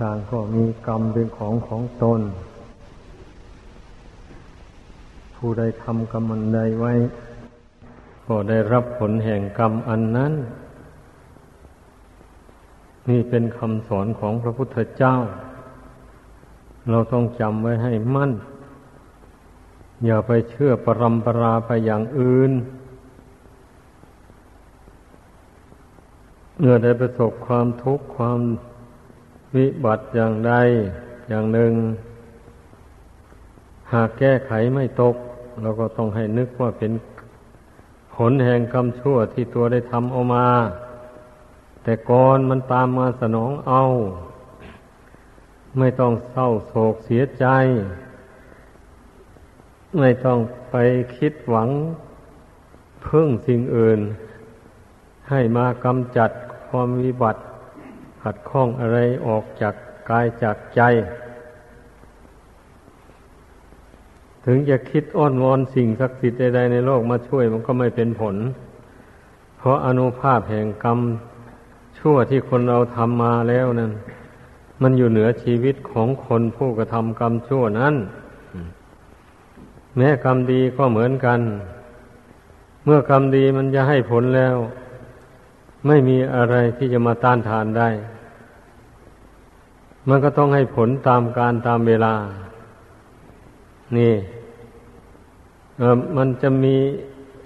ต่างก็มีกรรมเป็นของของตน ผู้ใดทำกรรมอันใดไว้ ก็ได้รับผลแห่งกรรมอันนั้น นี่เป็นคำสอนของพระพุทธเจ้า เราต้องจำไว้ให้มั่น อย่าไปเชื่อปรำปราไปอย่างอื่นเมื่อได้ประสบความทุกข์ความ วิบัติอย่างใดอย่างหนึ่ง หากแก้ไขไม่ตก เราก็ต้องให้นึกว่าเป็นผลแห่งกรรมชั่วที่ตัวได้ทำเอามา แต่ก่อนมันตามมาสนองเอา ไม่ต้องเศร้าโศกเสียใจ ไม่ต้องไปคิดหวังพึ่งสิ่งอื่น ให้มากำจัดความวิบัติ ขัดข้องอะไรออกจากกายจากใจ ถึงจะคิดอ้อนวอนสิ่งศักดิ์สิทธิ์ใดๆในโลกมาช่วยมันก็ไม่เป็นผล เพราะอนุภาพแห่งกรรมชั่วที่คนเราทำมาแล้วนั้น มันอยู่เหนือชีวิตของคนผู้กระทำกรรมชั่วนั้น แม้กรรมดีก็เหมือนกัน เมื่อกรรมดีมันจะให้ผลแล้ว ไม่มีอะไรที่จะมาต้านทานได้ มันก็ต้องให้ผลตามการตามเวลา นี่มันจะมี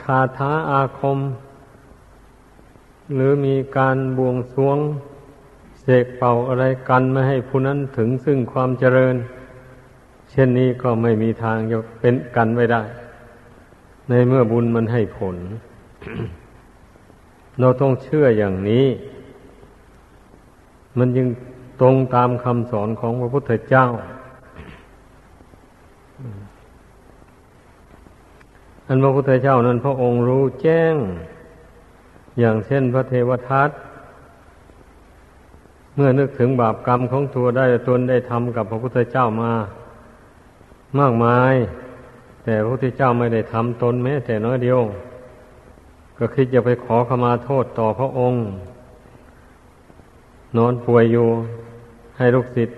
คาถาอาคม หรือมีการบวงสวงเสกเป่าอะไรกันไม่ให้ผู้นั้นถึงซึ่งความเจริญ เช่นนี้ก็ไม่มีทางจะเป็นกันไว้ได้ ในเมื่อบุญมันให้ผล เราต้องเชื่ออย่างนี้ มันยังตรงตามคำสอนของพระพุทธเจ้า อันพระพุทธเจ้านั้นพระองค์รู้แจ้ง อย่างเช่นพระเทวทัตเมื่อนึกถึงบาปกรรมของตัวได้ตนได้ทำกับพระพุทธเจ้ามามากมาย แต่พระพุทธเจ้าไม่ได้ทำตนแม้แต่น้อยเดียว ก็คิดจะไปขอขมาโทษต่อพระองค์ นอนป่วยอยู่ ให้ลูกศิษย์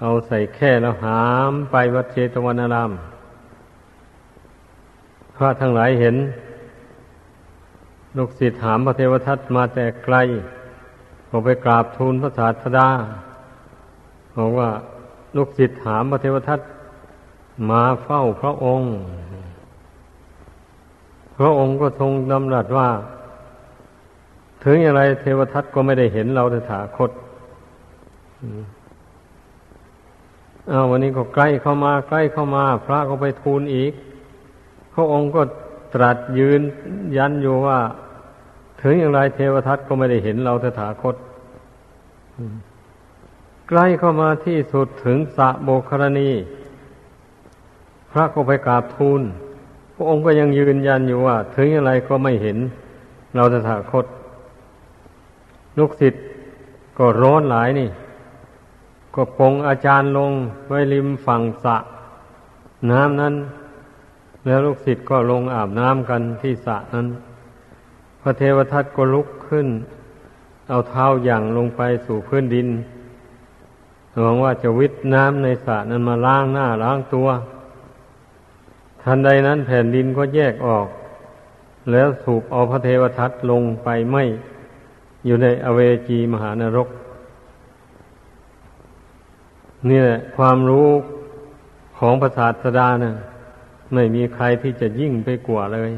เอาใส่แค่แล้วหามไปวัดเชตวันาราม พระทั้งหลายเห็น ลูกศิษย์ถามพระเทวทัตมาแต่ไกลก็ไปกราบทูลพระศาสดาบอกว่าลูกศิษย์ถามพระเทวทัตมาเฝ้าพระองค์ พระองค์ก็ทรงดำรัสว่า ถึงอย่างไรเทวทัตก็ไม่ได้เห็นเราตถาคตอาวันนี้ก็ใกล้เข้ามา ใกล้เข้ามา พระก็ไปทูลอีก พระองค์ก็ตรัสยืนยันอยู่ว่า ถึงอย่างไรเทวทัตก็ไม่ได้เห็นเราตถาคตใกล้เข้ามาที่สุดถึงสะโบกรณี พระก็ไปกราบทูล พระองค์ก็ยังยืนยันอยู่ว่า ถึงอะไรก็ไม่เห็น เราตถาคตลูกศิษย์ก็ร้อนหลายนี่ ก็ปงอาจารย์ลงไว้ริมฝั่งสะน้ำนั้น แล้วลูกศิษย์ก็ลงอาบน้ำกันที่สระนั้น พระเทวทัตก็ลุกขึ้น เอาเท้าอย่างลงไปสู่พื้นดินหวังว่าจะวิทน้ำในสระนั้นมาล้างหน้าล้างตัว ทันใดนั้นแผ่นดินก็แยกออก แล้วสูบเอาพระเทวทัตลงไปไม่อยู่ในอเวจีมหานรก นี่แหละความรู้ของพระศาสดานะไม่มีใครที่จะยิ่งไปกว่าเลย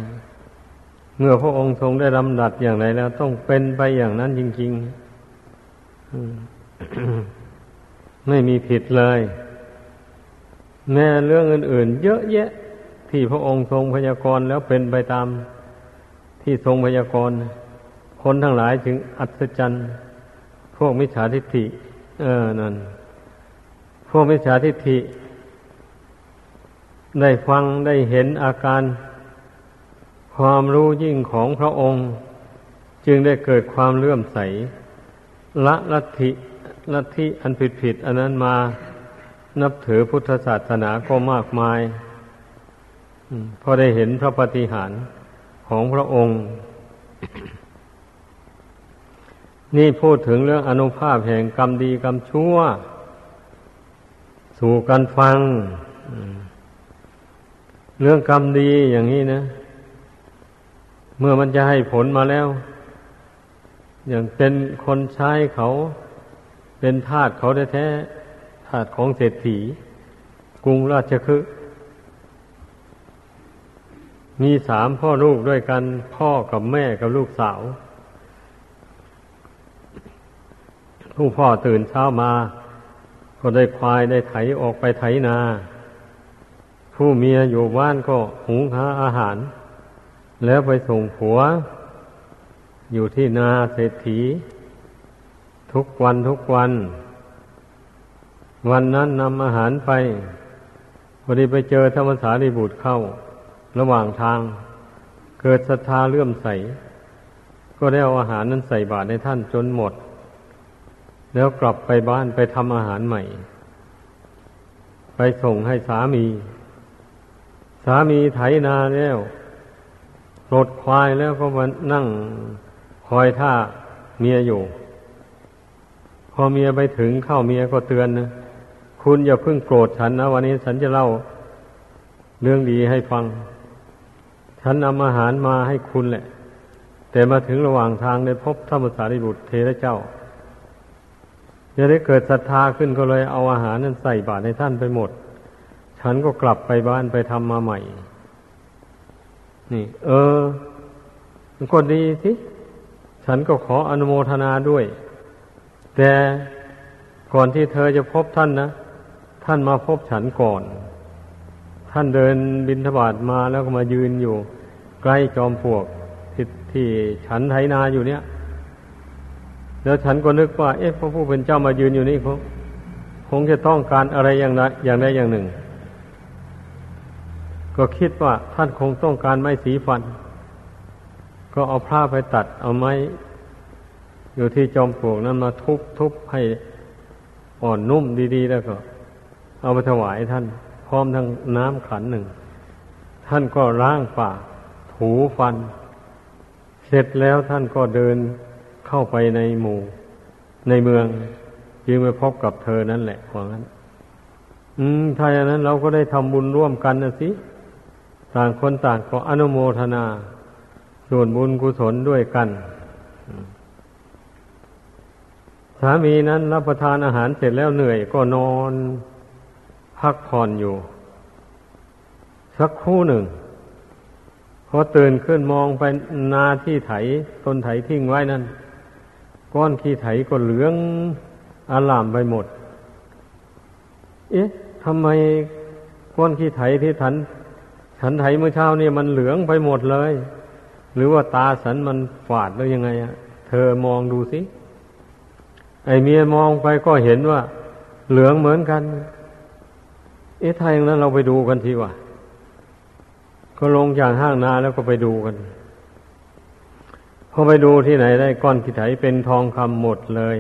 เมื่อพระองค์ทรงได้ลำดับอย่างไรแล้ว ต้องเป็นไปอย่างนั้นจริงๆ ไม่มีผิดเลย แม้เรื่องอื่นๆ เยอะแยะ ที่พระองค์ทรงพยากรณ์แล้วเป็นไปตามที่ทรงพยากรณ์คนทั้งหลายจึงอัศจรรย์พวกมิจฉาทิฏฐิ เออนั่นพวกมิจฉาทิฏฐิ ได้ฟังได้เห็นอาการความรู้ยิ่งของพระองค์ จึงได้เกิดความเลื่อมใส ละลัทธิลัทธิอันผิดผิดอันนั้นมานับถือพุทธศาสนาก็มากมาย พอได้เห็นพระปฏิหารของพระองค์ นี่พูดถึงเรื่องอนุภาพแห่งกรรมดีกรรมชั่ว สู่กันฟัง เรื่องกรรมดีอย่างนี้นะ เมื่อมันจะให้ผลมาแล้ว อย่างเป็นคนใช้เขา เป็นทาสเขาแท้ๆทาสของเศรษฐีกรุงราชคฤห์ มีสามพ่อลูกด้วยกันพ่อกับแม่กับลูกสาวผู้พ่อตื่นเช้ามา ก็ได้ควายได้ไถออกไปไถนา ผู้เมียอยู่บ้านก็หุงหาอาหาร แล้วไปส่งผัว อยู่ที่นาเศรษฐี ทุกวันทุกวัน วันนั้นนำอาหารไปพอดีไปเจอธรรมสารีบุตรเข้า ระหว่างทางเกิดศรัทธาเลื่อมใส ก็ได้เอาอาหารนั้นใส่บาตรในท่านจนหมด แล้วกลับไปบ้านไปทำอาหารใหม่ ไปส่งให้สามี สามีไถนาแล้วรดควายแล้วก็มานั่งคอยท่าเมียอยู่ พอเมียไปถึงเข้าเมียก็เตือนนะคุณอย่าเพิ่งโกรธฉันนะ วันนี้ฉันจะเล่าเรื่องดีให้ฟัง ฉันนำอาหารมาให้คุณแหละ แต่มาถึงระหว่างทางได้พบธรรมสารีบุตรเทระเจ้าจะได้เกิดศรัทธาขึ้นก็เลยเอาอาหารนั้นใส่บาตรให้ท่านไปหมด ฉันก็กลับไปบ้านไปทำมาใหม่ นี่ เออมันก็ดีสิฉันก็ขออนุโมทนาด้วย แต่ก่อนที่เธอจะพบท่านนะท่านมาพบฉันก่อน ท่านเดินบินทบาทมาแล้วก็มายืนอยู่ ใกล้จอมปลวกที่ที่ฉันไถนาอยู่เนี่ย แล้วฉันก็นึกว่า เอ๊ะพระผู้เป็นเจ้ามายืนอยู่นี่คงคงจะต้องการอะไรอย่างใดอย่างใดอย่างหนึ่ง ก็คิดว่าท่านคงต้องการไม้สีฟัน ก็เอาผ้าไปตัด เอาไม้ อยู่ที่จอมปลวกนั้นมาทุบทุบให้อ่อนนุ่มดีๆ แล้วก็ เอาไปถวายท่าน พร้อมทั้งน้ำขันหนึ่ง ท่านก็ล้างปาก ถูฟัน เสร็จแล้วท่านก็เดินเข้าไปในหมู่ ในเมืองจึงไปพบกับเธอนั่นแหละว่างั้น อืม ถ้าอย่างนั้นเราก็ได้ทำบุญร่วมกันนะสิ ต่างคนต่างก็อนุโมทนา ส่วนบุญกุศลด้วยกันสามีนั้นรับประทานอาหารเสร็จแล้วเหนื่อยก็นอน พักผ่อนอยู่ สักครู่หนึ่ง พอตื่นขึ้นมองไปนาที่ไถต้นไถทิ้งไว้นั่นก้อนขี้ไถก็เหลืองอาลามไปหมด เอ๊ะทำไมก้อนขี้ไถที่ฉัน ฉันไถเมื่อเช้านี่มันเหลืองไปหมดเลย หรือว่าตาฉันมันฝาดหรือยังไงอะเธอมองดูสิไอเมียมองไปก็เห็นว่า เหลืองเหมือนกัน เอ๊ะถ้าอย่างนั้นเราไปดูกันทีว่า ก็ลงจากห้างนาแล้วก็ไปดูกัน พอไปดูที่ไหนได้ก้อนขี้ไถเป็นทองคำหมดเลย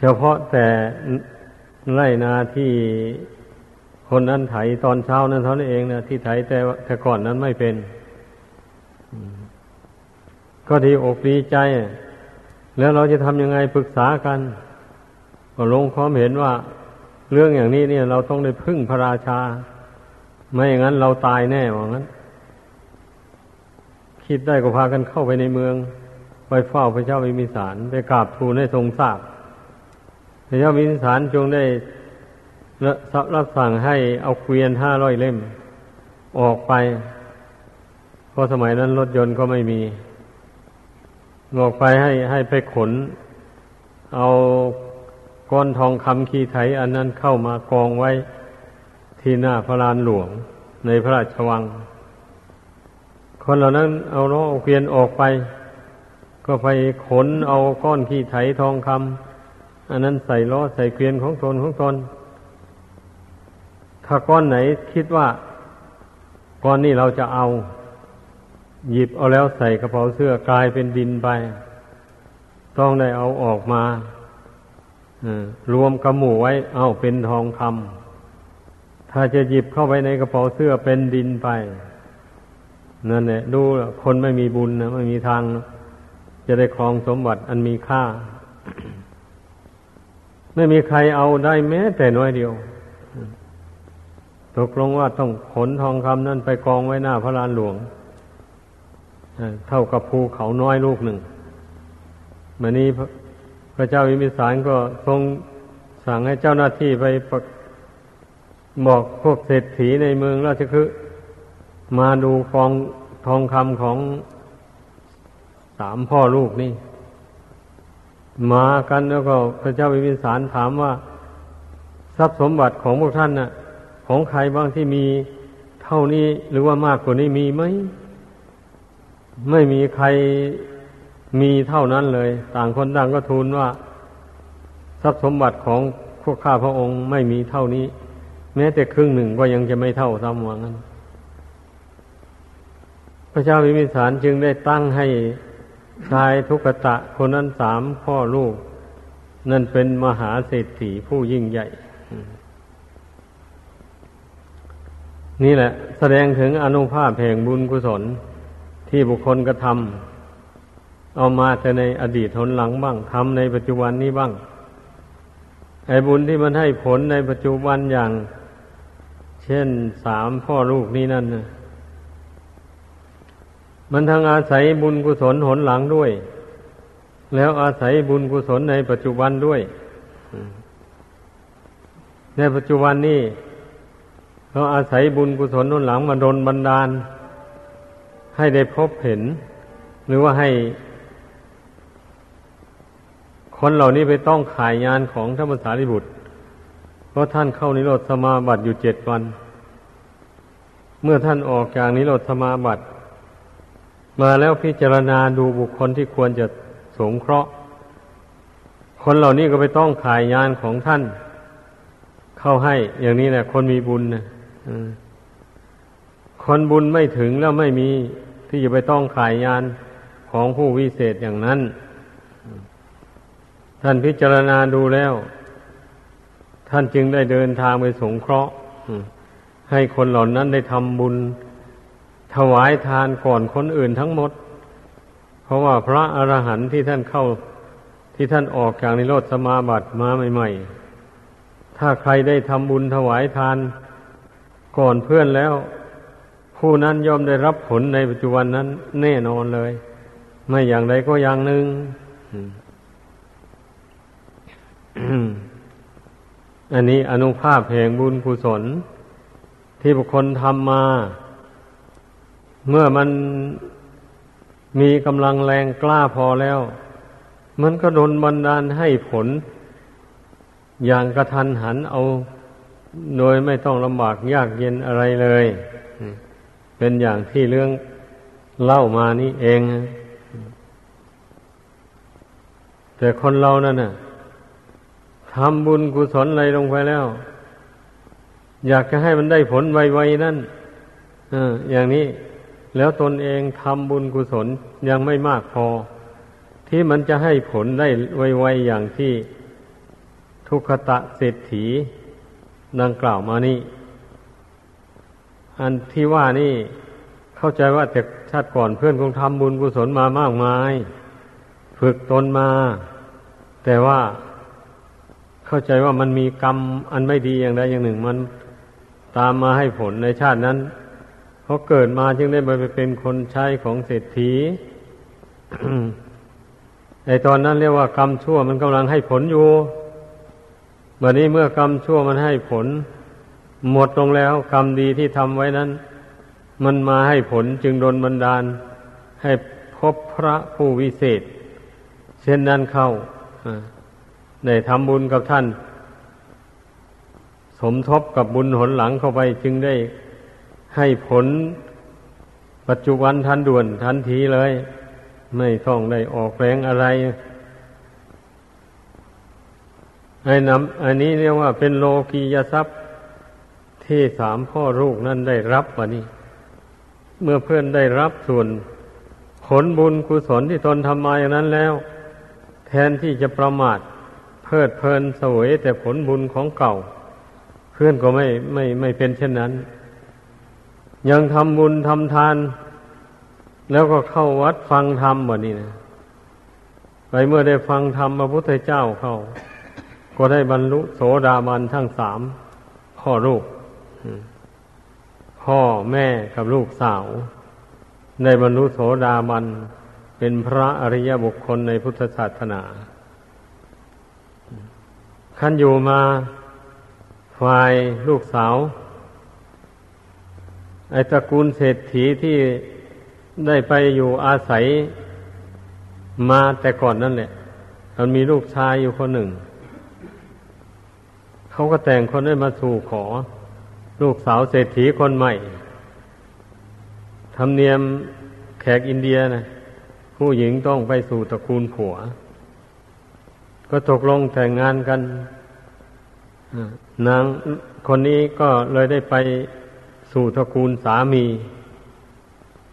เฉพาะแต่ไร่นาที่คนนั้นไถตอนเช้านั้นเท่านั้นเองนะที่ไถแต่แต่ก่อนนั้นไม่เป็น ก็ดีอกดีใจ แล้วเราจะทำยังไงปรึกษากัน ก็ลงความเห็นว่า เรื่องอย่างนี้เนี่ย เราต้องได้พึ่งพระราชา ไม่อย่างนั้นเราตายแน่ว่างั้น คิดได้ก็พากันเข้าไปในเมือง ไปเฝ้าพระเจ้าวิมิสาร ไปกราบทูลให้ทรงทราบ พระเจ้าวิมิสารจงได้รับสั่งให้เอาเกวียนห้าร้อยเล่ม ออกไป เพราะสมัยนั้นรถยนต์ก็ไม่มีออกไปให้ให้ไปขน เอาก้อนทองคำคีไถอันนั้นเข้ามากองไว้ที่หน้าพระลานหลวงในพระราชวัง คนเหล่านั้นเอาล้อเอาเกวียนออกไป ก็ไปขนเอาก้อนขี้ไถทองคำอันนั้นใส่ล้อใส่เกวียนของตนของตนถ้าก้อนไหนคิดว่าก้อนนี้เราจะเอา หยิบเอาแล้วใส่กระเป๋าเสื้อกลายเป็นดินไป ต้องได้เอาออกมารวมกระหมู่ไว้ เอาเป็นทองคำถ้าจะหยิบเข้าไปในกระเป๋าเสื้อเป็นดินไป นั่นแหละดูคนไม่มีบุญนะไม่มีทาง จะได้ครองสมบัติอันมีค่า ไม่มีใครเอาได้แม้แต่น้อยเดียวตกลงว่าต้องขนทองคำนั่นไปกองไว้หน้าพระลานหลวงเท่ากับภูเขาน้อยลูกหนึ่งมานี้พระเจ้าวิมิสารก็ทรงสั่งให้เจ้าหน้าที่ไปบอกพวกเศรษฐีในเมืองราชคฤห์ มาดูกองทองคำของสามพ่อลูกนี่ มากันแล้วก็พระเจ้าวิมิสารถามว่า ทรัพย์สมบัติของพวกท่านน่ะ ของใครบ้างที่มีเท่านี้หรือว่ามากกว่านี้มีไหมไม่มีใครมีเท่านั้นเลย ต่างคนต่างก็ทูลว่า ทรัพย์สมบัติของพวกข้าพระองค์ไม่มีเท่านี้ แม้แต่ครึ่งหนึ่งก็ยังจะไม่เท่าซ้ำว่างั้น พระเจ้าวิมิสารจึงได้ตั้งให้ชายทุกตะคนนั้นสามพ่อลูก นั่นเป็นมหาเศรษฐีผู้ยิ่งใหญ่ นี่แหละ แสดงถึงอนุภาพแห่งบุญกุศลที่บุคคลกระทำเอามาแต่ในอดีตทนหลังบ้างทำในปัจจุบันนี้บ้าง ไอ้บุญที่มันให้ผลในปัจจุบันอย่าง เช่นสามพ่อลูกนี้นั่นนะ มันทั้งอาศัยบุญกุศลหนหลังด้วย แล้วอาศัยบุญกุศลในปัจจุบันด้วยในปัจจุบันนี้เราอาศัยบุญกุศลหนหลังมาดนบันดาล ให้ได้พบเห็น หรือว่าให้ คนเหล่านี้ไปต้องขายงานของธรรมสารีบุตร เพราะท่านเข้านิโรธสมาบัติอยู่เจ็ดวัน เมื่อท่านออกจากนิโรธสมาบัติ มาแล้วพิจารณาดูบุคคลที่ควรจะสงเคราะห์ คนเหล่านี้ก็ไปต้องขายยานของท่าน เข้าให้ อย่างนี้แหละคนมีบุญนะคนบุญไม่ถึงแล้วไม่มีที่จะไปต้องขายยานของผู้วิเศษอย่างนั้น ท่านพิจารณาดูแล้ว ท่านจึงได้เดินทางไปสงเคราะห์ให้คนเหล่านั้นได้ทำบุญ ถวายทานก่อนคนอื่นทั้งหมด เพราะว่าพระอรหันต์ที่ท่านเข้าที่ท่านออกจากนิโรธสมาบัติมาใหม่ ๆ ถ้าใครได้ทำบุญถวายทานก่อนเพื่อนแล้ว ผู้นั้นย่อมได้รับผลในปัจจุบันนั้นแน่นอนเลย ไม่อย่างใดก็อย่างหนึ่งอันนี้อนุภาพแห่งบุญกุศล ที่บุคคลทำมา เมื่อมันมีกำลังแรงกล้าพอแล้ว มันก็โดนบันดาลให้ผล อย่างกระทันหันเอา โดยไม่ต้องลำบากยากเย็นอะไรเลย เป็นอย่างที่เรื่องเล่ามานี่เอง แต่คนเรานั่นน่ะทำบุญกุศลอะไรลงไปแล้ว อยากจะให้มันได้ผลไวๆนั่นอย่างนี้ แล้วตนเองทำบุญกุศลยังไม่มากพอ ที่มันจะให้ผลได้ไวๆอย่างที่ทุกขตะเศรษฐีดังกล่าวมานี่ อันที่ว่านี่เข้าใจว่าแต่ชาติก่อนเพื่อนคงทำบุญกุศลมามากมาย ฝึกตนมา แต่ว่าเข้าใจว่ามันมีกรรมอันไม่ดีอย่างใดอย่างหนึ่งมันตามมาให้ผลในชาตินั้น พอเกิดมาจึงได้ไปเป็นคนใช้ของเศรษฐีไอตอนนั้นเรียกว่ากรรมชั่วมันกำลังให้ผลอยู่บัดนี้เมื่อกรรมชั่วมันให้ผล หมดลงแล้วกรรมดีที่ทำไว้นั้น มันมาให้ผลจึงโดนบันดาล ให้พบพระผู้วิเศษ เช่นนั้นเข้าในทำบุญกับท่าน สมทบกับบุญหนหลังเข้าไปจึงได้ ให้ผลปัจจุบันทันด่วนทันทีเลย ไม่ต้องได้ออกแรงอะไรไอ้นำอันนี้เรียกว่าเป็นโลกียทรัพย์ที่สามพ่อลูกนั้นได้รับวะนี่เมื่อเพื่อนได้รับส่วนผลบุญกุศลที่ตนทำมาอย่างนั้นแล้ว แทนที่จะประมาทเพิดเพลินสวยแต่ผลบุญของเก่า เพื่อนก็ไม่ไม่ไม่เป็นเช่นนั้น ยังทำบุญทำทาน แล้วก็เข้าวัดฟังธรรมแบบนี้นะไปเมื่อได้ฟังธรรมพระพุทธเจ้าเข้า ก็ได้บรรลุโสดาบันทั้งสามพ่อลูกพ่อแม่กับลูกสาว ได้บรรลุโสดาบันเป็นพระอริยบุคคลในพุทธศาสนาขั้นอยู่มาฝ่ายลูกสาว ไอตระกูลเศรษฐีที่ได้ไปอยู่อาศัยมาแต่ก่อนนั่นแหละมันมีลูกชายอยู่คนหนึ่ง เขาก็แต่งคนได้มาสู่ขอ ลูกสาวเศรษฐีคนใหม่ธรรมเนียมแขกอินเดียนะผู้หญิงต้องไปสู่ตระกูลผัว ก็ตกลงแต่งงานกันนางคนนี้ก็เลยได้ไป สู่ตระกูลสามี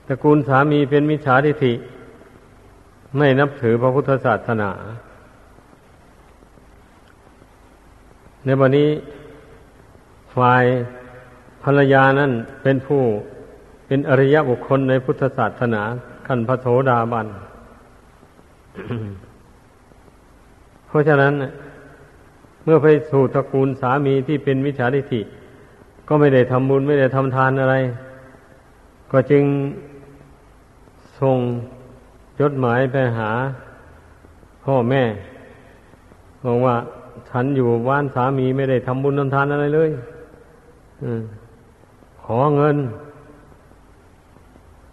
ตระกูลสามีเป็นมิจฉาทิฏฐิ ไม่นับถือพระพุทธศาสนา ในวันนี้ฝ่ายภรรยานั้นเป็นผู้เป็นอริยบุคคลในพุทธศาสนาขั้นพระโสดาบัน เพราะฉะนั้น เมื่อไปสู่ตระกูลสามีที่เป็นวิชาทิฏฐิ ก็ไม่ได้ทำบุญไม่ได้ทำทานอะไร ก็จึงส่งจดหมายไปหาพ่อแม่บอกว่าฉันอยู่บ้านสามีไม่ได้ทำบุญทำทานอะไรเลยอขอเงิน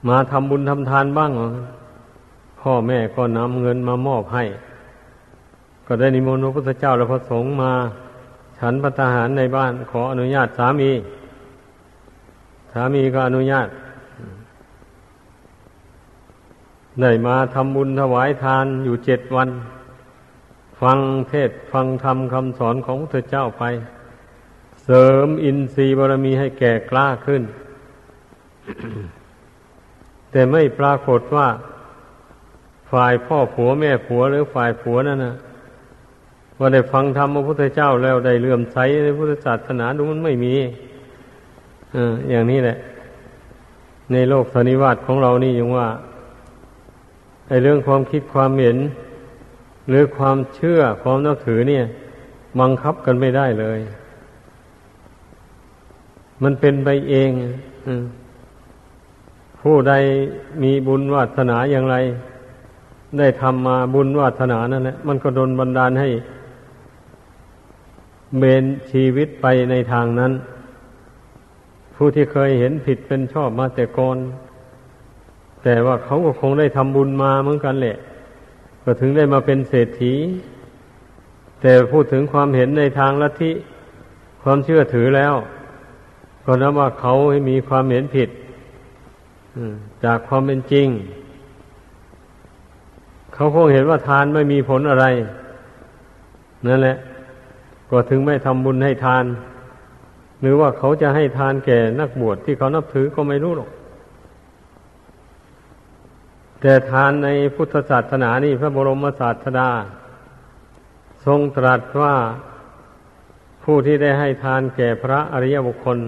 มาทำบุญทำทานบ้างพ่อแม่ก็นำเงินมามอบให้ ก็ได้นิมนต์พระพุทธเจ้าและพระสงฆ์มา ฉันพระทหารในบ้านขออนุญาตสามี สามีก็อนุญาตได้มาทำบุญถวายทานอยู่เจ็ดวัน ฟังเทศฟังธรรมคำสอนของพระเจ้าไป เสริมอินทรีย์บารมีให้แก่กล้าขึ้น แต่ไม่ปรากฏว่า ฝ่ายพ่อผัวแม่ผัวหรือฝ่ายผัวนั่นนะ ว่าได้ฟังธรรมพระพุทธเจ้าแล้วได้เลื่อมใสในพุทธศาสนาดูมันไม่มีออย่างนี้แหละ ในโลกสนิวาตของเรานี่ยังว่าไอเรื่องความคิดความเห็น หรือความเชื่อความนับถือเนี่ยบังคับกันไม่ได้เลย มันเป็นไปเองผู้ใดมีบุญวาสนาอย่างไร ได้ทำมาบุญวาสนานั่นแหละมันก็ดนบันดาลให้ เบนชีวิตไปในทางนั้น ผู้ที่เคยเห็นผิดเป็นชอบมาแต่ก่อนแต่ว่าเขาก็คงได้ทำบุญมาเหมือนกันแหละ ก็ถึงได้มาเป็นเศรษฐี แต่พูดถึงความเห็นในทางลัทธิความเชื่อถือแล้ว ก็นับว่าเขาให้มีความเห็นผิดจากความเป็นจริง เขาคงเห็นว่าทานไม่มีผลอะไร นั่นแหละ ก็ถึงไม่ทำบุญให้ทาน หรือว่าเขาจะให้ทานแก่นักบวชที่เขานับถือก็ไม่รู้หรอก แต่ทานในพุทธศาสนานี่พระบรมศาสดา ทรงตรัสว่าผู้ที่ได้ให้ทานแก่พระอริยบุคคล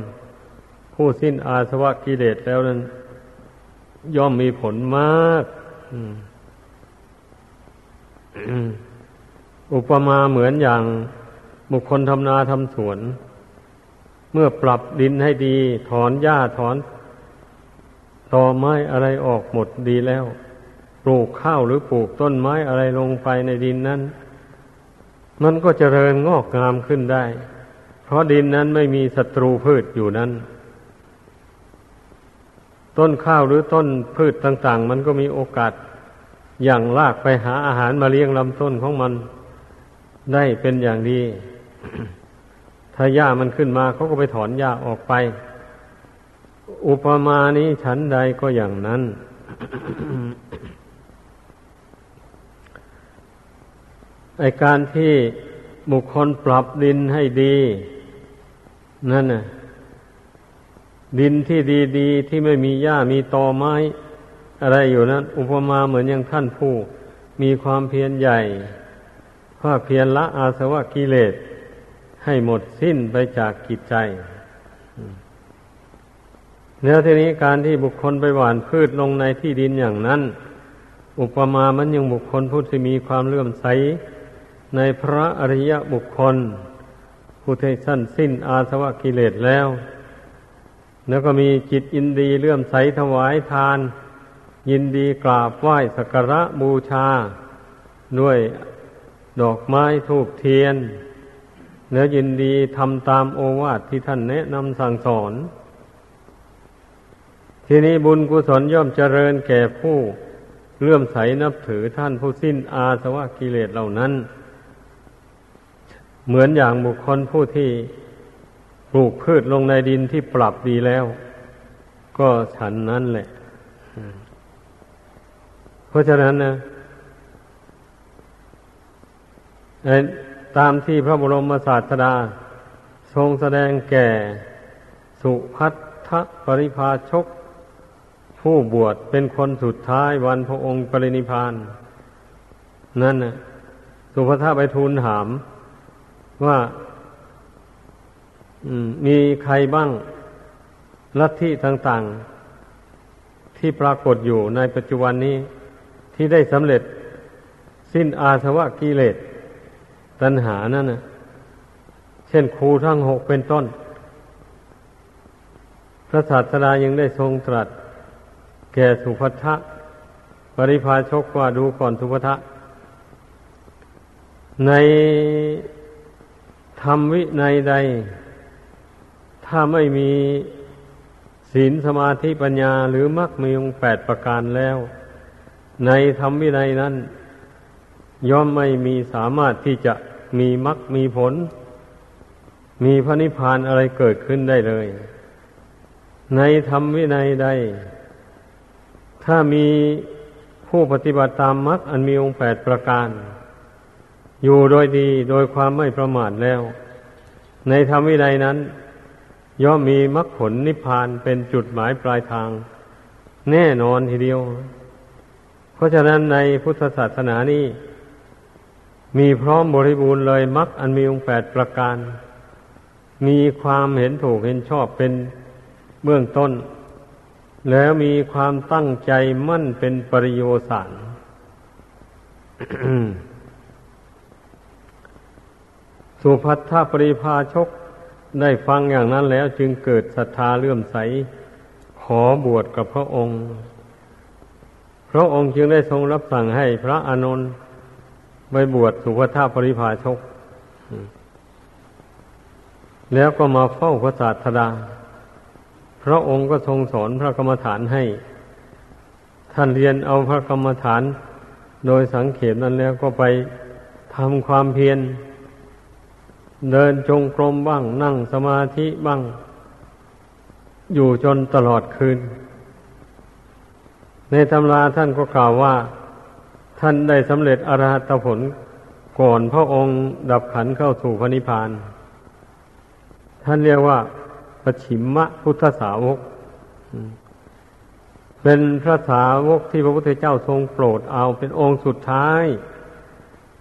ผู้สิ้นอาสวะกิเลสแล้วนั้น ย่อมมีผลมากอุปมาเหมือนอย่าง บุคคลทำนาทำสวน เมื่อปรับดินให้ดี ถอนหญ้าถอนตอไม้อะไรออกหมดดีแล้ว ปลูกข้าวหรือปลูกต้นไม้อะไรลงไปในดินนั้น มันก็เจริญงอกงามขึ้นได้ เพราะดินนั้นไม่มีศัตรูพืชอยู่นั้น ต้นข้าวหรือต้นพืชต่าง ๆ มันก็มีโอกาสอย่างลากไปหาอาหารมาเลี้ยงลำต้นของมัน ได้เป็นอย่างดี ถ้าหญ้ามันขึ้นมาเขาก็ไปถอนหญ้าออกไป อุปมานี้ฉันใดก็อย่างนั้น ไอการที่บุคคลปรับดินให้ดี นั่นน่ะ ดินที่ดีๆที่ไม่มีหญ้ามีตอไม้ อะไรอยู่นั้น อุปมาเหมือนอย่างท่านผู้ มีความเพียรใหญ่ภาเพียรละอาสวะกิเลส ให้หมดสิ้นไปจากกิจใจเนื้อทีนี้การที่บุคคลไปหว่านพืชลงในที่ดินอย่างนั้น อุปมามันยังบุคคลผู้ที่มีความเลื่อมใส ในพระอริยบุคคล ผู้ที่สั้นสิ้นอาสวะกิเลสแล้ว แล้วก็มีจิตอินดีเลื่อมใสถวายทาน ยินดีกราบไหว้สักการะบูชา ด้วยดอกไม้ทูบเทียน แล้วยินดีทำตามโอวาทที่ท่านแนะนำสั่งสอน ทีนี้บุญกุศลย่อมเจริญแก่ผู้เลื่อมใสนับถือท่านผู้สิ้นอาสวะกิเลสเหล่านั้น เหมือนอย่างบุคคลผู้ที่ปลูกพืชลงในดินที่ปรับดีแล้ว ก็ฉันนั้นแหละ เพราะฉะนั้นนะ ตามที่พระบรมศาสดา ทรงแสดงแก่ สุพัทธปริภาชก ผู้บวชเป็นคนสุดท้ายวันพระองค์ปรินิพาน นั่นน่ะสุภาพไปทูลถาม ว่ามีใครบ้างลัทธิต่าง ๆ ที่ปรากฏอยู่ในปัจจุบันนี้ที่ได้สำเร็จสิ้นอาสวะกิเลส ตัณหานั่นนะเช่นครูทั้งหกเป็นต้น พระศาสดายังได้ทรงตรัส แก่สุภัทะปริพาชกว่าดูก่อนสุภัทะในธรรมวิในใด ถ้าไม่มีศีลสมาธิปัญญาหรือมรรคมีองแปดประการแล้ว ในธรรมวินัยนั้น ย่อมไม่มีสามารถที่จะมีมรรคมีผล มีพระนิพพานอะไรเกิดขึ้นได้เลย ในธรรมวินัยใด ถ้ามีผู้ปฏิบัติตามมรรคอันมีองค์แปดประการ อยู่โดยดีโดยความไม่ประมาทแล้ว ในธรรมวินัยนั้น ย่อมมีมรรคผลนิพพานเป็นจุดหมายปลายทาง แน่นอนทีเดียว เพราะฉะนั้นในพุทธศาสนานี้ มีพร้อมบริบูรณ์เลยมรรคอันมีองค์แปดประการ มีความเห็นถูกเห็นชอบเป็นเบื้องต้น แล้วมีความตั้งใจมั่นเป็นปริโยสารสุพัทธปริภาชกได้ฟังอย่างนั้นแล้วจึงเกิดศรัทธาเลื่อมใส ขอบวชกับพระองค์ พระองค์จึงได้ทรงรับสั่งให้พระอานนท์ ไปบวชสุภทธปริภาชก แล้วก็มาเฝ้าพระศาสดา พระองค์ก็ทรงสอนพระกรรมฐานให้ ท่านเรียนเอาพระกรรมฐาน โดยสังเขตนั้นแล้วก็ไปทำความเพียร เดินจงกรมบ้าง นั่งสมาธิบ้าง อยู่จนตลอดคืน ในตำราท่านก็กล่าวว่า ท่านได้สำเร็จอรหัตผลก่อนพระองค์ดับขันเข้าสู่พระนิพพาน ท่านเรียกว่าปชิมมะพุทธสาวก เป็นพระสาวกที่พระพุทธเจ้าทรงโปรดเอาเป็นองค์สุดท้าย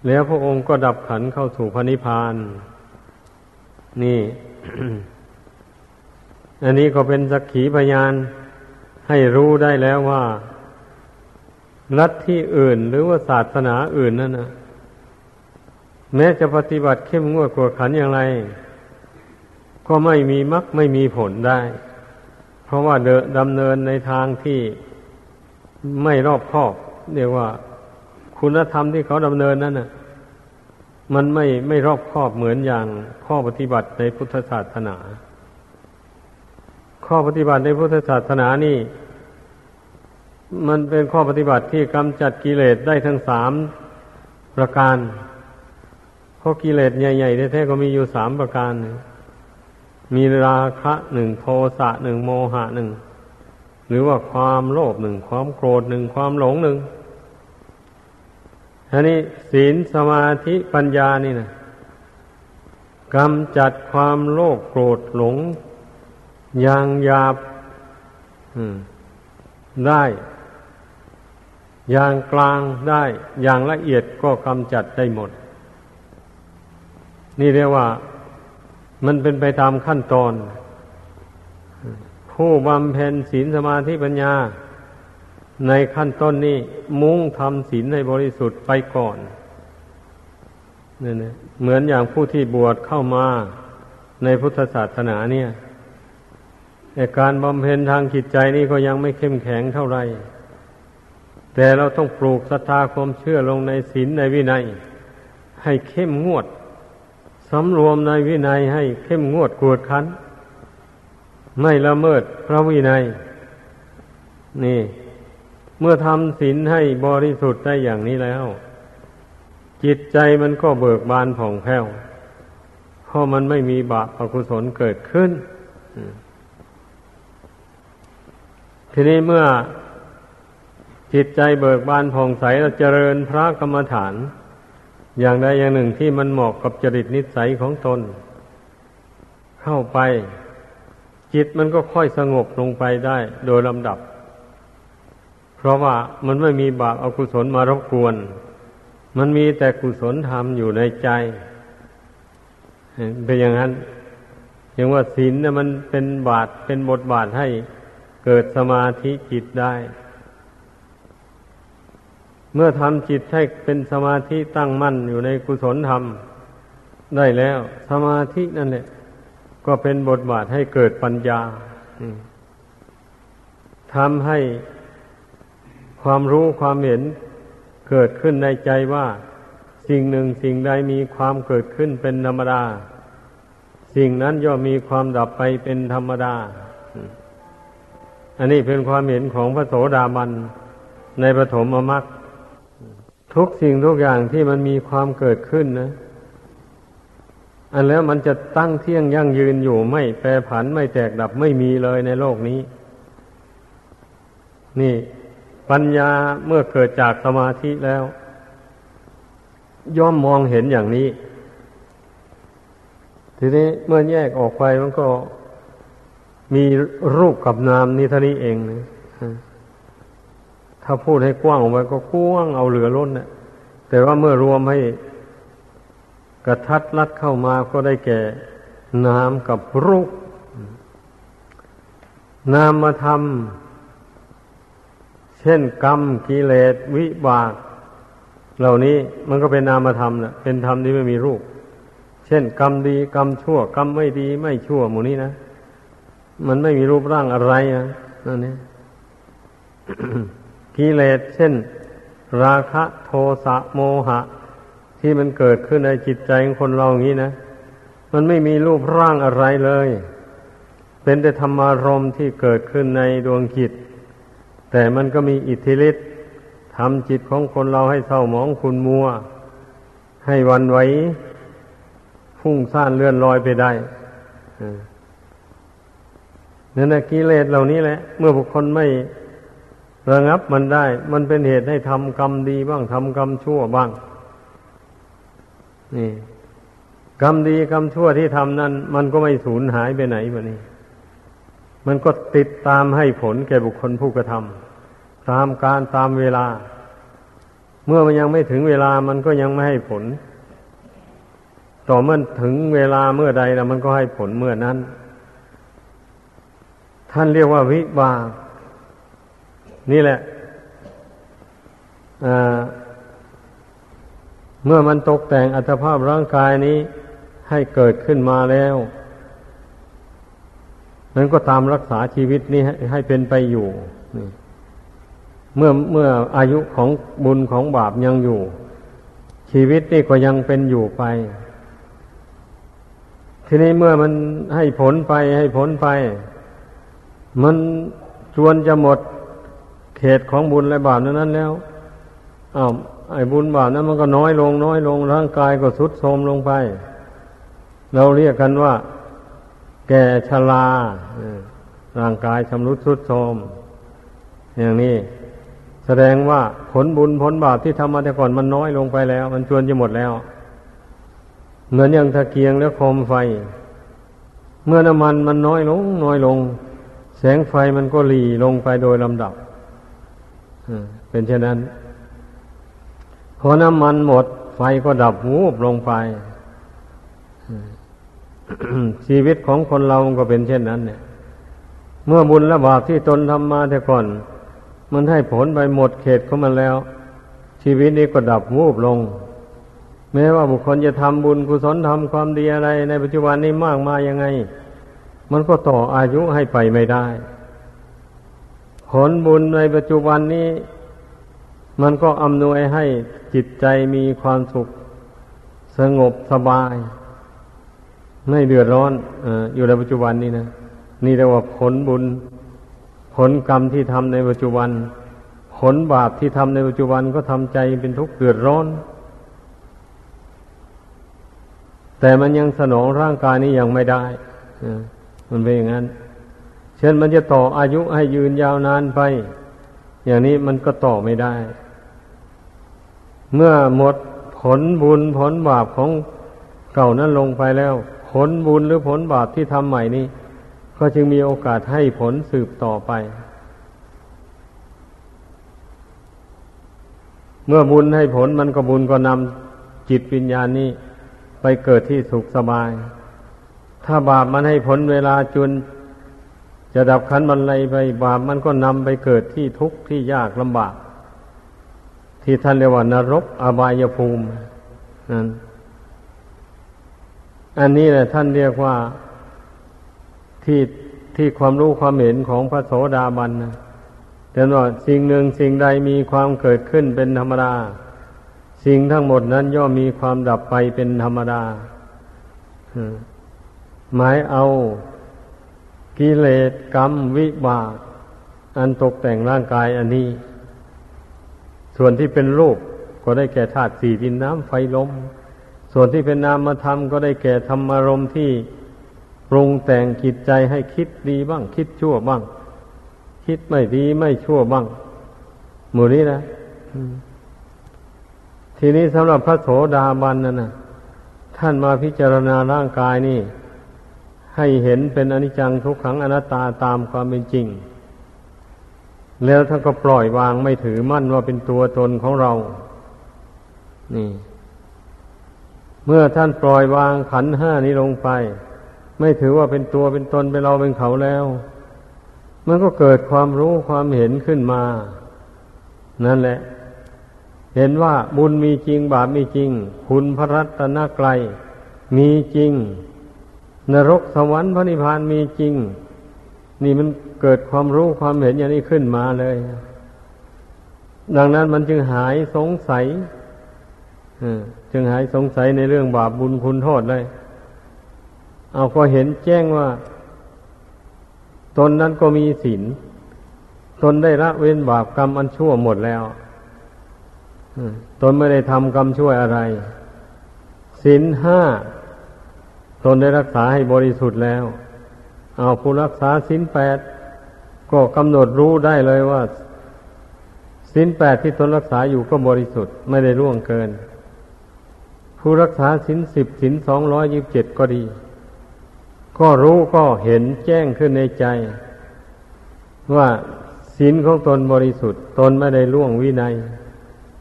แล้วพระองค์ก็ดับขันเข้าสู่พระนิพพาน นี่ อันนี้ก็เป็นสักขีพยานให้รู้ได้แล้วว่า ลัทธิอื่น หรือว่าศาสนาอื่นนั่นนะแม้จะปฏิบัติเข้มงวดกวดขันอย่างไร ก็ไม่มีมรรคไม่มีผลได้ เพราะว่าเดดำเนินในทางที่ไม่รอบคอบ เรียกว่า คุณธรรมที่เขาดำเนินนั้นน่ะ มันไม่ไม่รอบคอบเหมือนอย่างข้อปฏิบัติในพุทธศาสนา ข้อปฏิบัติในพุทธศาสนานี่ มันเป็นข้อปฏิบัติที่กำจัดกิเลสได้ทั้งสามประการข้อกิเลสใหญ่ๆแท้ๆก็มีอยู่สามประการ มีราคะหนึ่งโทสะหนึ่งโมหะหนึ่งหรือว่าความโลภหนึ่งความโกรธหนึ่งความหลงหนึ่งอันนี้ศีลสมาธิปัญญานี่นะกำจัดความโลภโกรธหลงอย่างหยาบได้ อย่างกลางได้ อย่างละเอียดก็กำจัดได้หมด นี่เรียกว่ามันเป็นไปตามขั้นตอน ผู้บำเพ็ญศีลสมาธิปัญญา ในขั้นต้นนี้มุ่งทำศีลในบริสุทธิ์ไปก่อนนี่นะเหมือนอย่างผู้ที่บวชเข้ามาในพุทธศาสนาเนี่ยแต่การบำเพ็ญทางจิตใจนี่ก็ยังไม่เข้มแข็งเท่าไหร่ แต่เราต้องปลูกศรัทธาความเชื่อลงในศีลในวินัย ให้เข้มงวดสำรวมในวินัยให้เข้มงวดกวดขัน ไม่ละเมิดพระวินัย นี่ เมื่อทำศีลให้บริสุทธิ์ได้อย่างนี้แล้ว จิตใจมันก็เบิกบานผ่องแผ้วเพราะมันไม่มีบาปอกุศลเกิดขึ้นทีนี้เมื่อ จิตใจเบิกบานผ่องใสเราเจริญพระกรรมฐาน อย่างใดอย่างหนึ่งที่มันเหมาะกับจริตนิสัยของตน เข้าไป จิตมันก็ค่อยสงบลงไปได้โดยลำดับ เพราะว่ามันไม่มีบาปอากุศลมารบกวน มันมีแต่กุศลธรรมอยู่ในใจเป็นอย่างนั้นอย่างว่าศีลเนี่ยมันเป็นบาทเป็นบทบาทให้เกิดสมาธิจิตได้ เมื่อทำจิตให้เป็นสมาธิตั้งมั่นอยู่ในกุศลธรรม ได้แล้ว สมาธินั่นแหละก็เป็นบทบาทให้เกิดปัญญาทำให้ความรู้ความเห็นเกิดขึ้นในใจว่า สิ่งหนึ่งสิ่งใดมีความเกิดขึ้นเป็นธรรมดา สิ่งนั้นย่อมมีความดับไปเป็นธรรมดา อันนี้เป็นความเห็นของพระโสดาบันในปฐมมรรค ทุกสิ่งทุกอย่างที่มันมีความเกิดขึ้นนะ อันแล้วมันจะตั้งเที่ยงยั่งยืนอยู่ไม่แปรผันไม่แตกดับไม่มีเลยในโลกนี้ นี่ ปัญญาเมื่อเกิดจากสมาธิแล้ว ย่อมมองเห็นอย่างนี้ ทีนี้เมื่อแยกออกไปมันก็มีรูปกับนามนี่เท่านี้เองนะ ถ้าพูดให้กว้างออกไปก็กว้างเอาเหลือล้นเนะแต่ว่าเมื่อรวมให้กระทัดรัดเข้ามาก็ได้แก่นามกับรูปนามมาทำเช่นกรรมกิเลสวิบาก เหล่านี้มันก็เป็นนามธรรมนะเป็นธรรมที่ไม่มีรูป เช่น กรรมดีกรรมชั่ว กรรมไม่ดีไม่ชั่วหมู่นี้นะ มันไม่มีรูปร่างอะไรนะนั่นนี่ กิเลสเช่น ราคะโทสะโมหะ ที่มันเกิดขึ้นในจิตใจของคนเราอย่างนี้นะ มันไม่มีรูปร่างอะไรเลย เป็นแต่ธรรมารมที่เกิดขึ้นในดวงจิต แต่มันก็มีอิทธิฤทธิ์ทำจิตของคนเราให้เศร้าหมองคุณมัว ให้วันไหวพุ่งซ่านเลื่อนลอยไปได้นั่นแหละกิเลสเหล่านี้แหละ เมื่อบุคคลไม่ ระงับมันได้ มันเป็นเหตุให้ทำกรรมดีบ้างทำกรรมชั่วบ้าง นี่กรรมดีกรรมชั่วที่ทำนั้น มันก็ไม่สูญหายไปไหนมานี่มันก็ติดตามให้ผลแก่บุคคลผู้กระทำตามการตามเวลา เมื่อมันยังไม่ถึงเวลามันก็ยังไม่ให้ผล ต่อเมื่อถึงเวลาเมื่อใดแล้วมันก็ให้ผลเมื่อนั้น ท่านเรียกว่าวิบาก นี่แหละเมื่อมันตกแต่งอัตภาพร่างกายนี้ให้เกิดขึ้นมาแล้วนั้นก็ตามรักษาชีวิตนี้ให้เป็นไปอยู่เมื่อเมื่ออายุของบุญของบาปยังอยู่ ชีวิตนี่ก็ยังเป็นอยู่ไป ทีนี้เมื่อมันให้ผลไปให้ผลไป มันชวนจะหมด เขตของบุญและบาปนั้นแล้วอ้าวไอ้บุญบาปนั้นมันก็น้อยลง น้อยลงร่างกายก็สุดโทรมลงไป เราเรียกกันว่า แก่ชราร่างกายชำรุดสุดโทรมอย่างนี้แสดงว่าผลบุญผลบาปที่ทำมาแต่ก่อนมันน้อยลงไปแล้ว มันชวนจะหมดแล้ว เหมือนอย่างตะเกียงแล้วโคมไฟ เมื่อน้ำมันมันน้อยลง น้อยลง แสงไฟมันก็หลีลงไปโดยลำดับ เป็นเช่นนั้น พอน้ำมันหมด ไฟก็ดับวูบลงไป ชีวิตของคนเราก็เป็นเช่นนั้น เนี่ย เมื่อบุญและบาปที่ตนทำมาแต่ก่อน มันให้ผลไปหมดเขตของมันแล้ว ชีวิตนี้ก็ดับวูบลง แม้ว่าบุคคลจะทำบุญกุศลทำความดีอะไร ในปัจจุบันนี้มากมายังไง มันก็ต่ออายุให้ไปไม่ได้ ผลบุญในปัจจุบันนี้ มันก็อำนวยให้จิตใจมีความสุข สงบสบาย ไม่เดือดร้อนออยู่ในปัจจุบันนี้นะนี่เรียกว่าผลบุญ ผลกรรมที่ทำในปัจจุบัน ผลบาปที่ทำในปัจจุบันก็ทำใจเป็นทุกข์เดือดร้อน แต่มันยังสนองร่างกายนี้ยังไม่ได้มันเป็นอย่างนั้น ช่นมันจะต่ออายุให้ยืนยาวนานไป อย่างนี้มันก็ต่อไม่ได้ เมื่อหมดผลบุญผลบาปของเก่านั้นลงไปแล้ว ผลบุญหรือผลบาปที่ทำใหม่นี้ ก็จึงมีโอกาสให้ผลสืบต่อไป เมื่อบุญให้ผลมันก็บุญก็นำจิตวิญญาณนี้ไปเกิดที่สุขสบาย ถ้าบาปมันให้ผลเวลาจน จะดับขันบันไลไปบาปมันก็นำไปเกิดที่ทุกข์ที่ยากลำบาก ที่ท่านเรียกว่านรกอบายภูมินั่นอันนี้แหละท่านเรียกว่าที่ที่ความรู้ความเห็นของพระโสดาบันนะแต่ว่าสิ่งหนึ่งสิ่งใดมีความเกิดขึ้นเป็นธรรมดา สิ่งทั้งหมดนั้นย่อมมีความดับไปเป็นธรรมดาหมายเอา กิเลสกรรมวิบาก อันตกแต่งร่างกายอันนี้ ส่วนที่เป็นรูปก็ได้แก่ธาตุสี่ดินน้ำไฟลม ส่วนที่เป็นนามธรรมก็ได้แก่ธรรมารมที่ปรุงแต่งจิตใจให้คิดดีบ้าง คิดชั่วบ้าง คิดไม่ดีไม่ชั่วบ้างหมู่นี้นะทีนี้สำหรับพระโสดาบันนั่นนะท่านมาพิจารณาร่างกายนี่ ให้เห็นเป็นอนิจจังทุกขังอนัตตาตามความเป็นจริง แล้วท่านก็ปล่อยวางไม่ถือมั่นว่าเป็นตัวตนของเรา นี่ เมื่อท่านปล่อยวางขันห้านี้ลงไป ไม่ถือว่าเป็นตัวเป็นตนเป็นเราเป็นเขาแล้ว มันก็เกิดความรู้ความเห็นขึ้นมา นั่นแหละ เห็นว่าบุญมีจริงบาปมีจริง คุณพระรัตนกรัยมีจริง นรกสวรรค์พระนิพพานมีจริง นี่มันเกิดความรู้ความเห็นอย่างนี้ขึ้นมาเลย ดังนั้นมันจึงหายสงสัยจึงหายสงสัยในเรื่องบาปบุญคุณโทษเลย เอาก็เห็นแจ้งว่า ตนนั้นก็มีศีลตนได้ละเว้นบาปกรรมอันชั่วหมดแล้วตนไม่ได้ทำกรรมชั่วอะไรศีลห้า ตนได้รักษาให้บริสุทธิ์แล้ว เอาผู้รักษาศีลแปดก็กำหนดรู้ได้เลยว่าศีลแปดที่ตนรักษาอยู่ก็บริสุทธิ์ไม่ได้ร่วงเกิน ผู้รักษาศีลสิบศีลสองร้อยยิบเจ็ดก็ดี ก็รู้ก็เห็นแจ้งขึ้นในใจ ว่าศีลของตนบริสุทธิ์ ตนไม่ได้ล่วงวินัย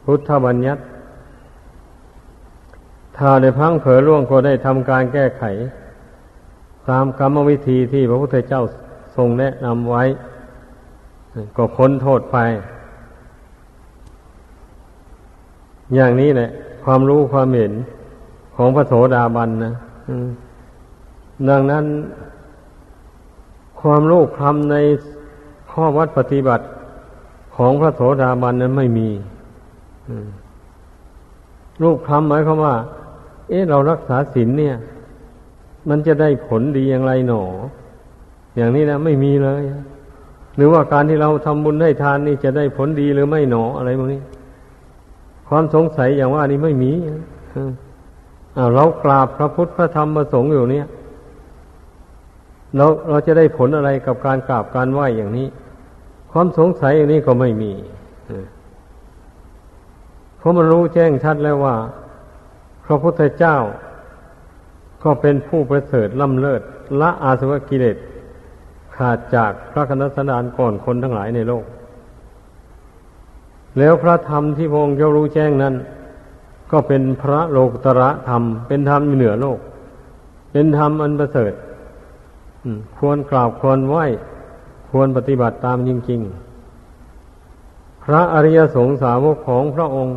พุทธบัญญัติ ถ้าได้พังเผลอล่วงก็ได้ทำการแก้ไข ตามกรรมวิธีที่พระพุทธเจ้าทรงแนะนำไว้ ก็พ้นโทษไป อย่างนี้แหละ ความรู้ความเห็นของพระโสดาบันนะดังนั้น ความรู้คำในข้อวัดปฏิบัติของพระโสดาบันนั้นไม่มีรูปคำหมายความว่า เอ๊ะเรารักษาศีลเนี่ย มันจะได้ผลดีอย่างไรหนอ อย่างนี้นะไม่มีเลย หรือว่าการที่เราทำบุญให้ทานนี่จะได้ผลดีหรือไม่หนออะไรพวกนี้ ความสงสัยอย่างว่านี้ไม่มีอ่าเรากราบพระพุทธพระธรรมพระสงฆ์อยู่เนี่ยเราเราจะได้ผลอะไรกับการกราบการไหว้อย่างนี้ ความสงสัยอย่างนี้ก็ไม่มีเพราะมันรู้แจ้งชัดแล้วว่า พระพุทธเจ้า ก็เป็นผู้ประเสริฐล้ำเลิศละอาสวะกิเลสขาดจากพระคณะสันดานก่อนคนทั้งหลายในโลก แล้วพระธรรมที่พระองค์เจ้ารู้แจ้งนั้น ก็เป็นพระโลกตระธรรม เป็นธรรมเหนือโลก เป็นธรรมอันประเสริฐควรกราบควรไหว้ควรปฏิบัติตามจริง ๆ พระอริยสงสาวกของพระองค์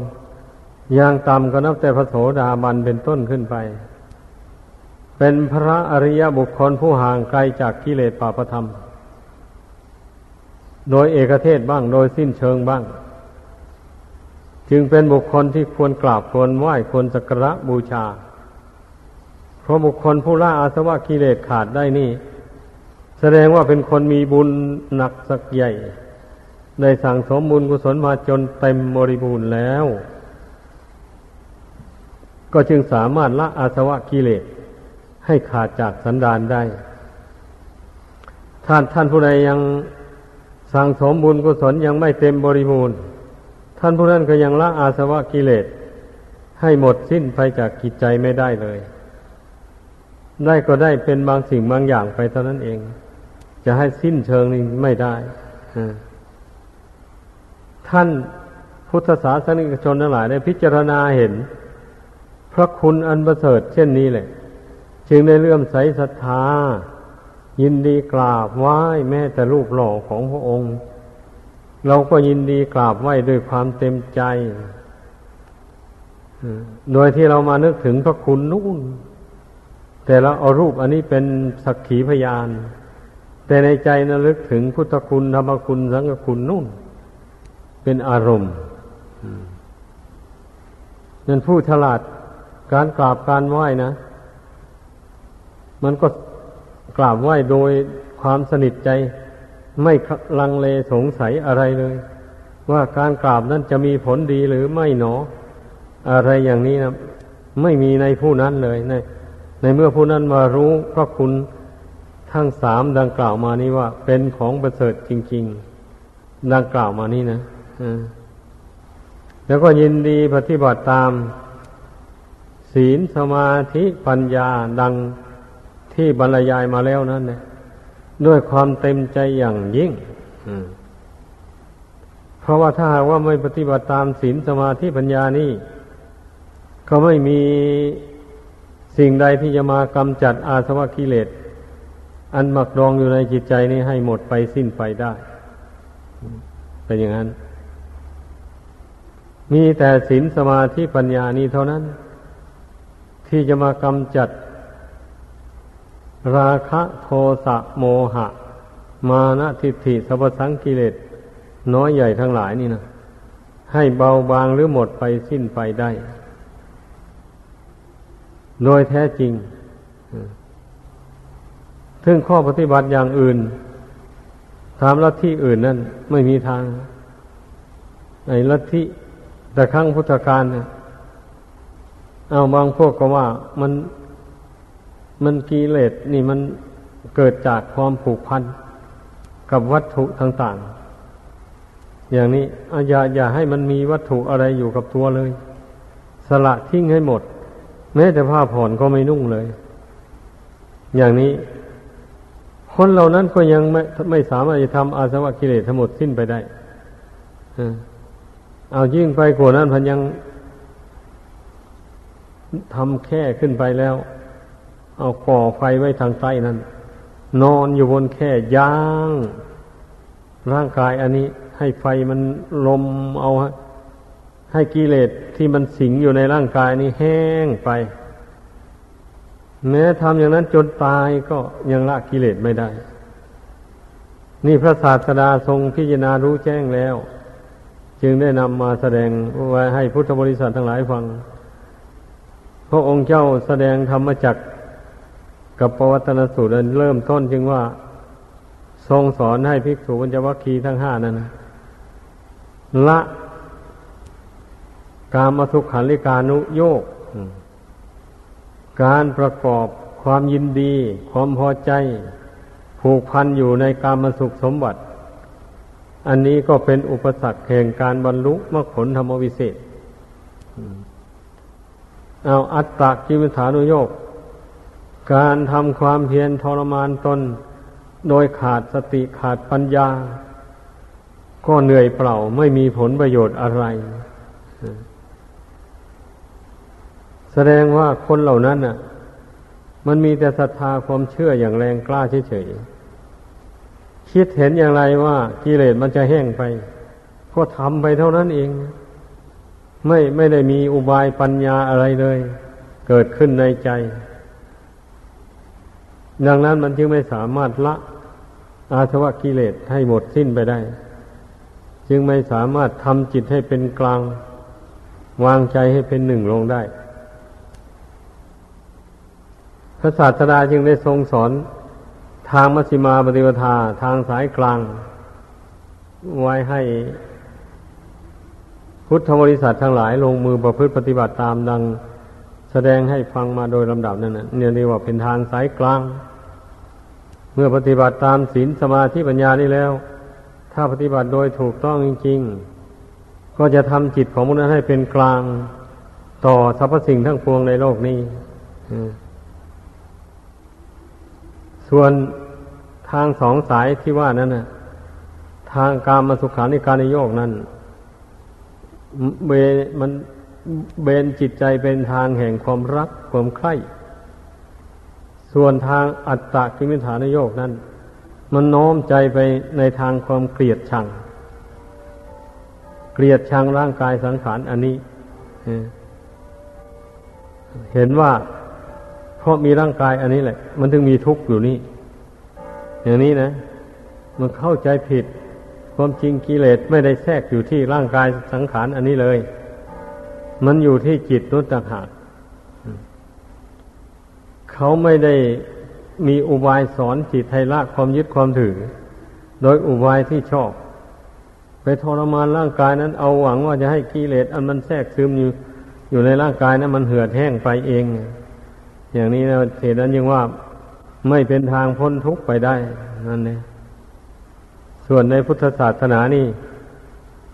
อย่างต่ำก็นับแต่พระโสดาบันเป็นต้นขึ้นไป เป็นพระอริยบุคคลผู้ห่างไกลจากกิเลสปาปธรรม โดยเอกเทศบ้างโดยสิ้นเชิงบ้าง จึงเป็นบุคคลที่ควรกราบควรไหว้ควรสักการะบูชา เพราะบุคคลผู้ละอาสวะกิเลสขาดได้นี่ แสดงว่าเป็นคนมีบุญหนักสักใหญ่ ได้สั่งสมบุญกุศลมาจนเต็มบริบูรณ์แล้ว ก็จึงสามารถละอาสวะกิเลสให้ขาดจากสันดานได้ ท่านท่านผู้ใดยังสั่งสมบุญกุศลยังไม่เต็มบริบูรณ์ ท่านผู้นั้นก็ยังละอาสวะกิเลสให้หมดสิ้นไปจากกิจใจไม่ได้เลย ได้ก็ได้เป็นบางสิ่งบางอย่างไปเท่านั้นเอง จะให้สิ้นเชิงนี่ไม่ได้ท่านพุทธศาสนิกชนทั้งหลายได้พิจารณาเห็น พระคุณอันประเสริฐเช่นนี้แหละ จึงได้เลื่อมใสศรัทธา ยินดีกราบไหว้แม้แต่รูปหล่อของพระองค์ เราก็ยินดีกราบไหว้ด้วยความเต็มใจโดยที่เรามานึกถึงพระคุณนู่น แต่เราเอารูปอันนี้เป็นสักขีพยาน แต่ในใจนะลึกถึงพุทธคุณธรรมคุณสังฆคุณนู่น เป็นอารมณ์นั่นผู้ฉลาด การกราบการไหว้นะ มันก็กราบไหว้โดยความสนิทใจ ไม่ลังเลสงสัยอะไรเลย ว่าการกราบนั้นจะมีผลดีหรือไม่หนอ อะไรอย่างนี้นะไม่มีในผู้นั้นเลยในในเมื่อผู้นั้นมารู้พระคุณทั้งสามดังกล่าวมานี้ว่า เป็นของประเสริฐจริง ๆ ดังกล่าวมานี้นะแล้วก็ยินดีปฏิบัติตาม ศีลสมาธิปัญญาดังที่บรรยายมาแล้วนั่นเนี่ยด้วยความเต็มใจอย่างยิ่งเพราะว่าถ้าหากว่าไม่ปฏิบัติตามศีลสมาธิปัญญานี่ก็ไม่มีสิ่งใดที่จะมากำจัดอาสวะกิเลสอันหมักดองอยู่ในจิตใจนี้ให้หมดไปสิ้นไปได้ เป็นอย่างนั้น มีแต่ศีลสมาธิปัญญานี้เท่านั้น ที่จะมากำจัด ราคะโทสะโมหะ มานะทิฏฐิสัพสังกิเลสน้อยใหญ่ทั้งหลายนี่นะให้เบาบางหรือหมดไปสิ้นไปได้ โดยแท้จริงถึงข้อปฏิบัติอย่างอื่นตามลัทธิอื่นนั่นไม่มีทางในลัทธิแต่ครั้งพุทธกาลเนี่ย เอาบางพวกก็ว่ามันมันกิเลสนี่มันเกิดจากความผูกพันกับวัตถุต่างๆ อย่างนี้อย่าอย่าให้มันมีวัตถุอะไรอยู่กับตัวเลย สละทิ้งให้หมด แม้แต่ผ้าผ่อนก็ไม่นุ่งเลย อย่างนี้ คนเหล่านั้นก็ยังไม่ไม่สามารถจะทำอาสวะกิเลสทั้งหมดสิ้นไปได้เอายิ่งไปกว่านั้นพันยัง ทำแค่ขึ้นไปแล้ว เอาก่อไฟไว้ทางใต้นั้น นอนอยู่บนแค่ย่าง ร่างกายอันนี้ให้ไฟมันลมเอา ให้กิเลสที่มันสิงอยู่ในร่างกายนี้แห้งไป แม้ทำอย่างนั้นจนตายก็ยังละกิเลสไม่ได้ นี่พระศาสดาทรงพิจารณารู้แจ้งแล้ว จึงได้นำมาแสดงไว้ให้พุทธบริษัททั้งหลายฟัง พระองค์เจ้าแสดงธรรมจักกับปวัตนสูตรเริ่มต้นจึงว่า ทรงสอนให้ภิกษุวัญจวัคคีทั้งห้านั้นละการมสุขันลิกานุโยกการประกอบความยินดี ความพอใจ ผูกพันอยู่ในการมสุขสมบัติ อันนี้ก็เป็นอุปสรรคแห่งการบรรลุมรรคผลธรรมวิเศษ เอาอัตตะกิมิฐานุโยกการทำความเพียรทรมานตน โดยขาดสติขาดปัญญา ก็เหนื่อยเปล่าไม่มีผลประโยชน์อะไร แสดงว่าคนเหล่านั้นน่ะ มันมีแต่ศรัทธาความเชื่ออย่างแรงกล้าเฉยๆคิดเห็นอย่างไรว่ากิเลสมันจะแห้งไป ก็ทำไปเท่านั้นเอง ไม่ไม่ได้มีอุบายปัญญาอะไรเลย เกิดขึ้นในใจ ดังนั้นมันจึงไม่สามารถละอาสวะกิเลสให้หมดสิ้นไปได้ จึงไม่สามารถทำจิตให้เป็นกลาง วางใจให้เป็นหนึ่งลงได้ พระศาสดาจึงได้ทรงสอนทางมัชฌิมาปฏิปทาทางสายกลาง ไว้ให้ พุทธบริษัททั้งหลายลงมือประพฤติปฏิบัติตามดัง แสดงให้ฟังมาโดยลำดับนั่นนะเนี่ยเรียกว่าเป็นทางสายกลาง เมื่อปฏิบัติตามศีลสมาธิปัญญานี้แล้ว ถ้าปฏิบัติโดยถูกต้องจริง ๆ ก็จะทำจิตของมนุษย์ให้เป็นกลาง ต่อสรรพสิ่งทั้งปวงในโลกนี้ส่วนทางสองสายที่ว่านั้นนะทางการมาสุขานิการนโยกนั้น เบมันเบนจิตใจเป็นทางแห่งความรักความใคร่ ส่วนทางอัตตะกิมิฐานโยกนั้น มันโน้มใจไปในทางความเกลียดชัง เกลียดชังร่างกายสังขารอันนี้ เห็นว่าเพราะมีร่างกายอันนี้แหละ มันถึงมีทุกข์อยู่นี่ อย่างนี้นะ มันเข้าใจผิด ความจริงกิเลสไม่ได้แทรกอยู่ที่ร่างกายสังขารอันนี้เลย มันอยู่ที่จิตนุตต่างหากเขาไม่ได้มีอุบายสอนจิตให้ละความยึดความถือ โดยอุบายที่ชอบ ไปทรมานร่างกายนั้น เอาหวังว่าจะให้กิเลสอันมันแทรกซึมอยู่อยู่ในร่างกายนั้นมันเหือดแห้งไปเอง อย่างนี้นะเหตุนั้นยังว่าไม่เป็นทางพ้นทุกข์ไปได้นั่นเอง ส่วนในพุทธศาสนานี่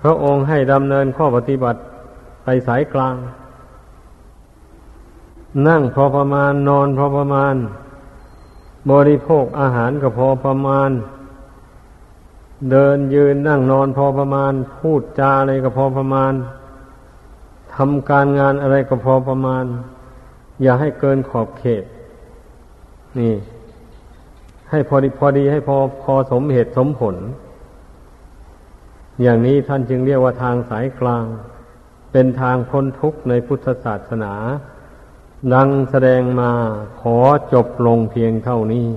พระองค์ให้ดำเนินข้อปฏิบัติไปสายกลาง นั่งพอประมาณนอนพอประมาณ บริโภคอาหารก็พอประมาณ เดินยืนนั่งนอนพอประมาณ พูดจาอะไรก็พอประมาณทำการงานอะไรก็พอประมาณ อย่าให้เกินขอบเขต นี่ ให้พอดีพอดีให้พอพอสมเหตุสมผล อย่างนี้ท่านจึงเรียกว่าทางสายกลาง เป็นทางพ้นทุกข์ในพุทธศาสนา ดังแสดงมาขอจบลงเพียงเท่านี้